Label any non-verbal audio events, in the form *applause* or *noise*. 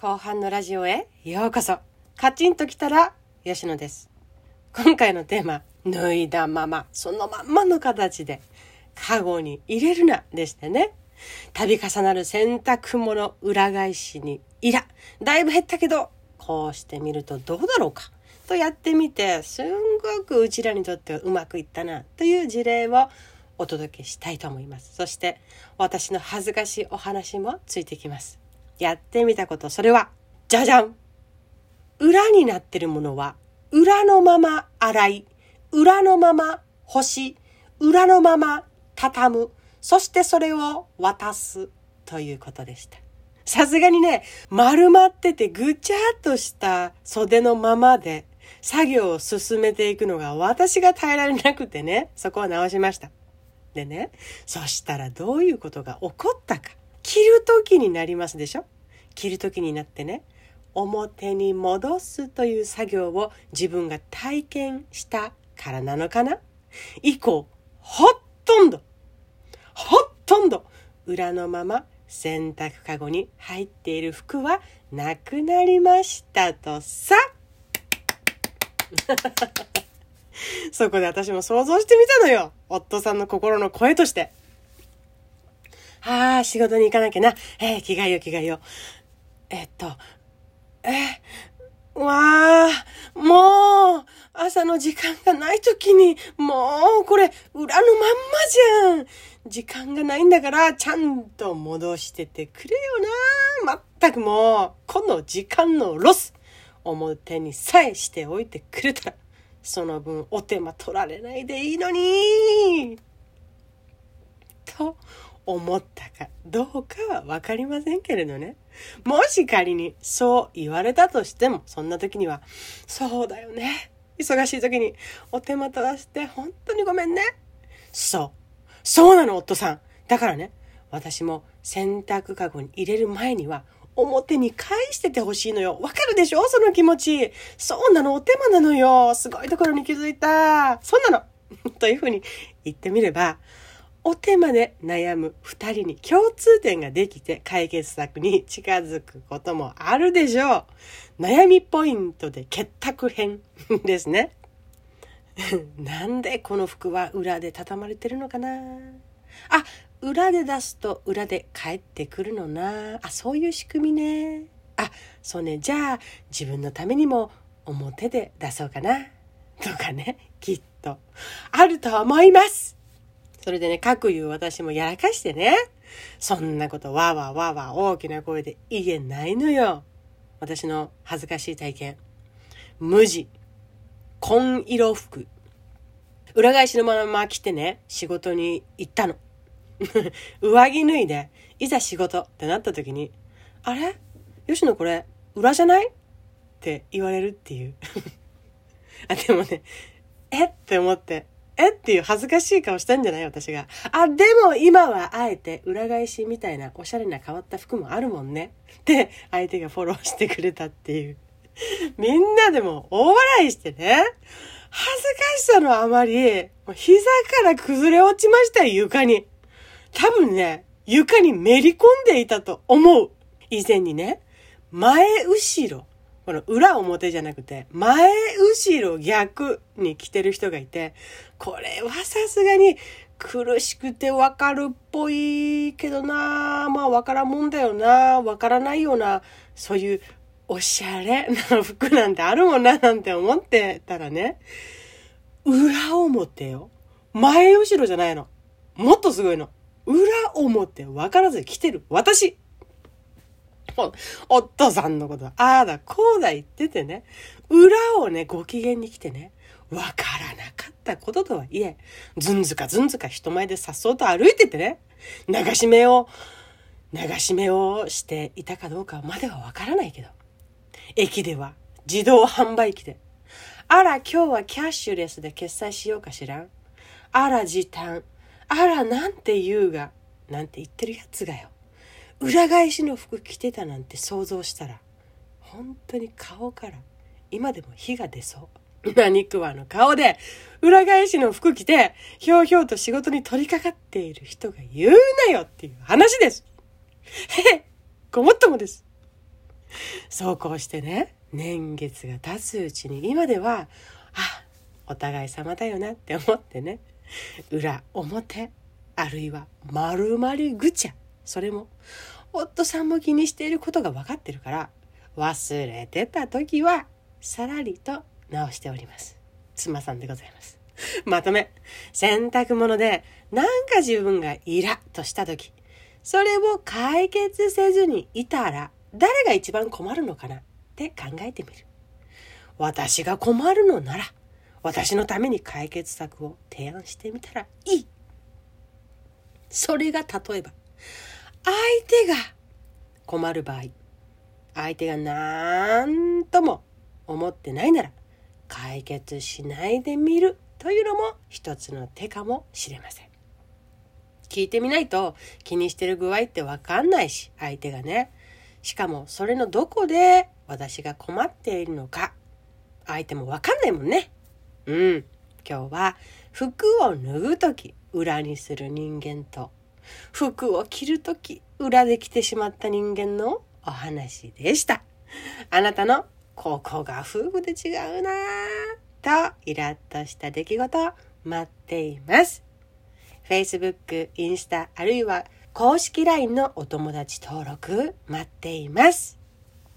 後半のラジオへようこそ。カチンときたら、吉野です。今回のテーマ、脱いだまま、そのまんまの形で、カゴに入れるな、でしたね。度重なる洗濯物裏返しにイラ。だいぶ減ったけど、こうしてみるとどうだろうか？とやってみて、すんごくうちらにとってはうまくいったな、という事例をお届けしたいと思います。そして、私の恥ずかしいお話もついてきます。やってみたこと、それは、じゃじゃん裏になってるものは、裏のまま洗い、裏のまま干し、裏のまま畳む、そしてそれを渡すということでした。さすがにね、丸まっててぐちゃっとした袖のままで作業を進めていくのが私が耐えられなくてね、そこは直しました。でね、そしたらどういうことが起こったか。着る時になりますでしょ着る時になってね表に戻すという作業を自分が体験したからなのかな？以降ほとんどほとんど裏のまま洗濯かごに入っている服はなくなりましたとさ *laughs* そこで私も想像してみたのよ夫さんの心の声としてああ、仕事に行かなきゃな。えー、着替えよ、着替えよ。えっと、え、わあ、もう、朝の時間がない時に、もう、これ、裏のまんまじゃん。時間がないんだから、ちゃんと戻しててくれよな。まったくもう、この時間のロス、表にさえしておいてくれたら、その分お手間取られないでいいのに。と思ったかどうかは分かりませんけれどね。もし仮にそう言われたとしても、そんな時には、そうだよね。忙しい時にお手間取らせて本当にごめんね。そう。そうなの、夫さん。だからね、私も洗濯かごに入れる前には、表に返しててほしいのよ。わかるでしょ？その気持ち。そうなの、お手間なのよ。すごいところに気づいた。そうなの。*laughs* というふうに言ってみれば、お手間で悩む2人に共通点ができて解決策に近づくこともあるでしょう。悩みポイントで結託編 *laughs* ですね。なんでこの服は裏で畳まれてるのかな？あ、裏で出すと裏で帰ってくるのな。あ、そういう仕組みね。あ、そうね。じゃあ自分のためにも表で出そうかな。とかね。きっとあると思います。それでね、各言う私もやらかしてね。そんなことわわわわ大きな声で言えないのよ。私の恥ずかしい体験。無地。紺色服。裏返しのまま着てね、仕事に行ったの。*laughs* 上着脱いで、いざ仕事ってなった時に、あれ？吉野これ、裏じゃない？って言われるっていう。*laughs* あ、でもね、え？って思って、えっていう恥ずかしい顔したんじゃない？私が。あ、でも今はあえて裏返しみたいなおしゃれな変わった服もあるもんね。って相手がフォローしてくれたっていう。みんなでも大笑いしてね。恥ずかしさのあまり、膝から崩れ落ちました、床に。多分ね、床にめり込んでいたと思う。以前にね、前後ろ、この裏表じゃなくて、前後ろ逆に着てる人がいて、これはさすがに苦しくてわかるっぽいけどなまあわからんもんだよなわからないような、そういうおしゃれな服なんてあるもんななんて思ってたらね、裏表よ。前後ろじゃないの。もっとすごいの。裏表分からず着てる私。もう夫さんのこと、ああだ、こうだ言っててね、裏をね、ご機嫌に来てね、わからなかったこととはいえ、ずんずかずんずか人前でさっそうと歩いててね、流し目を、流し目をしていたかどうかまではわからないけど、駅では自動販売機で、あら、今日はキャッシュレスで決済しようかしらん。あら、時短。あら、なんて言うが、なんて言ってるやつがよ。裏返しの服着てたなんて想像したら本当に顔から今でも火が出そう。何食わの顔で裏返しの服着てひょうひょうと仕事に取り掛かっている人が言うなよっていう話です。へえごもっともです。そうこうしてね年月が経つうちに今ではあお互い様だよなって思ってね裏表あるいは丸々ぐちゃそれも夫さんも気にしていることが分かってるから忘れてた時はさらりと直しております。妻さんでございます。まとめ。洗濯物でなんか自分がイラッとした時それを解決せずにいたら誰が一番困るのかな？って考えてみる。私が困るのなら私のために解決策を提案してみたらいい。それが例えば相手が困る場合相手が何とも思ってないなら解決しないでみるというのも一つの手かもしれません。聞いてみないと気にしてる具合ってわかんないし、相手がね。しかもそれのどこで私が困っているのか、相手もわかんないもんね。うん。今日は服を脱ぐとき裏にする人間と服を着るとき裏で着てしまった人間のお話でした。あなたのここが夫婦で違うなぁとイラッとした出来事待っています。Facebook、インスタあるいは公式 LINE のお友達登録待っています。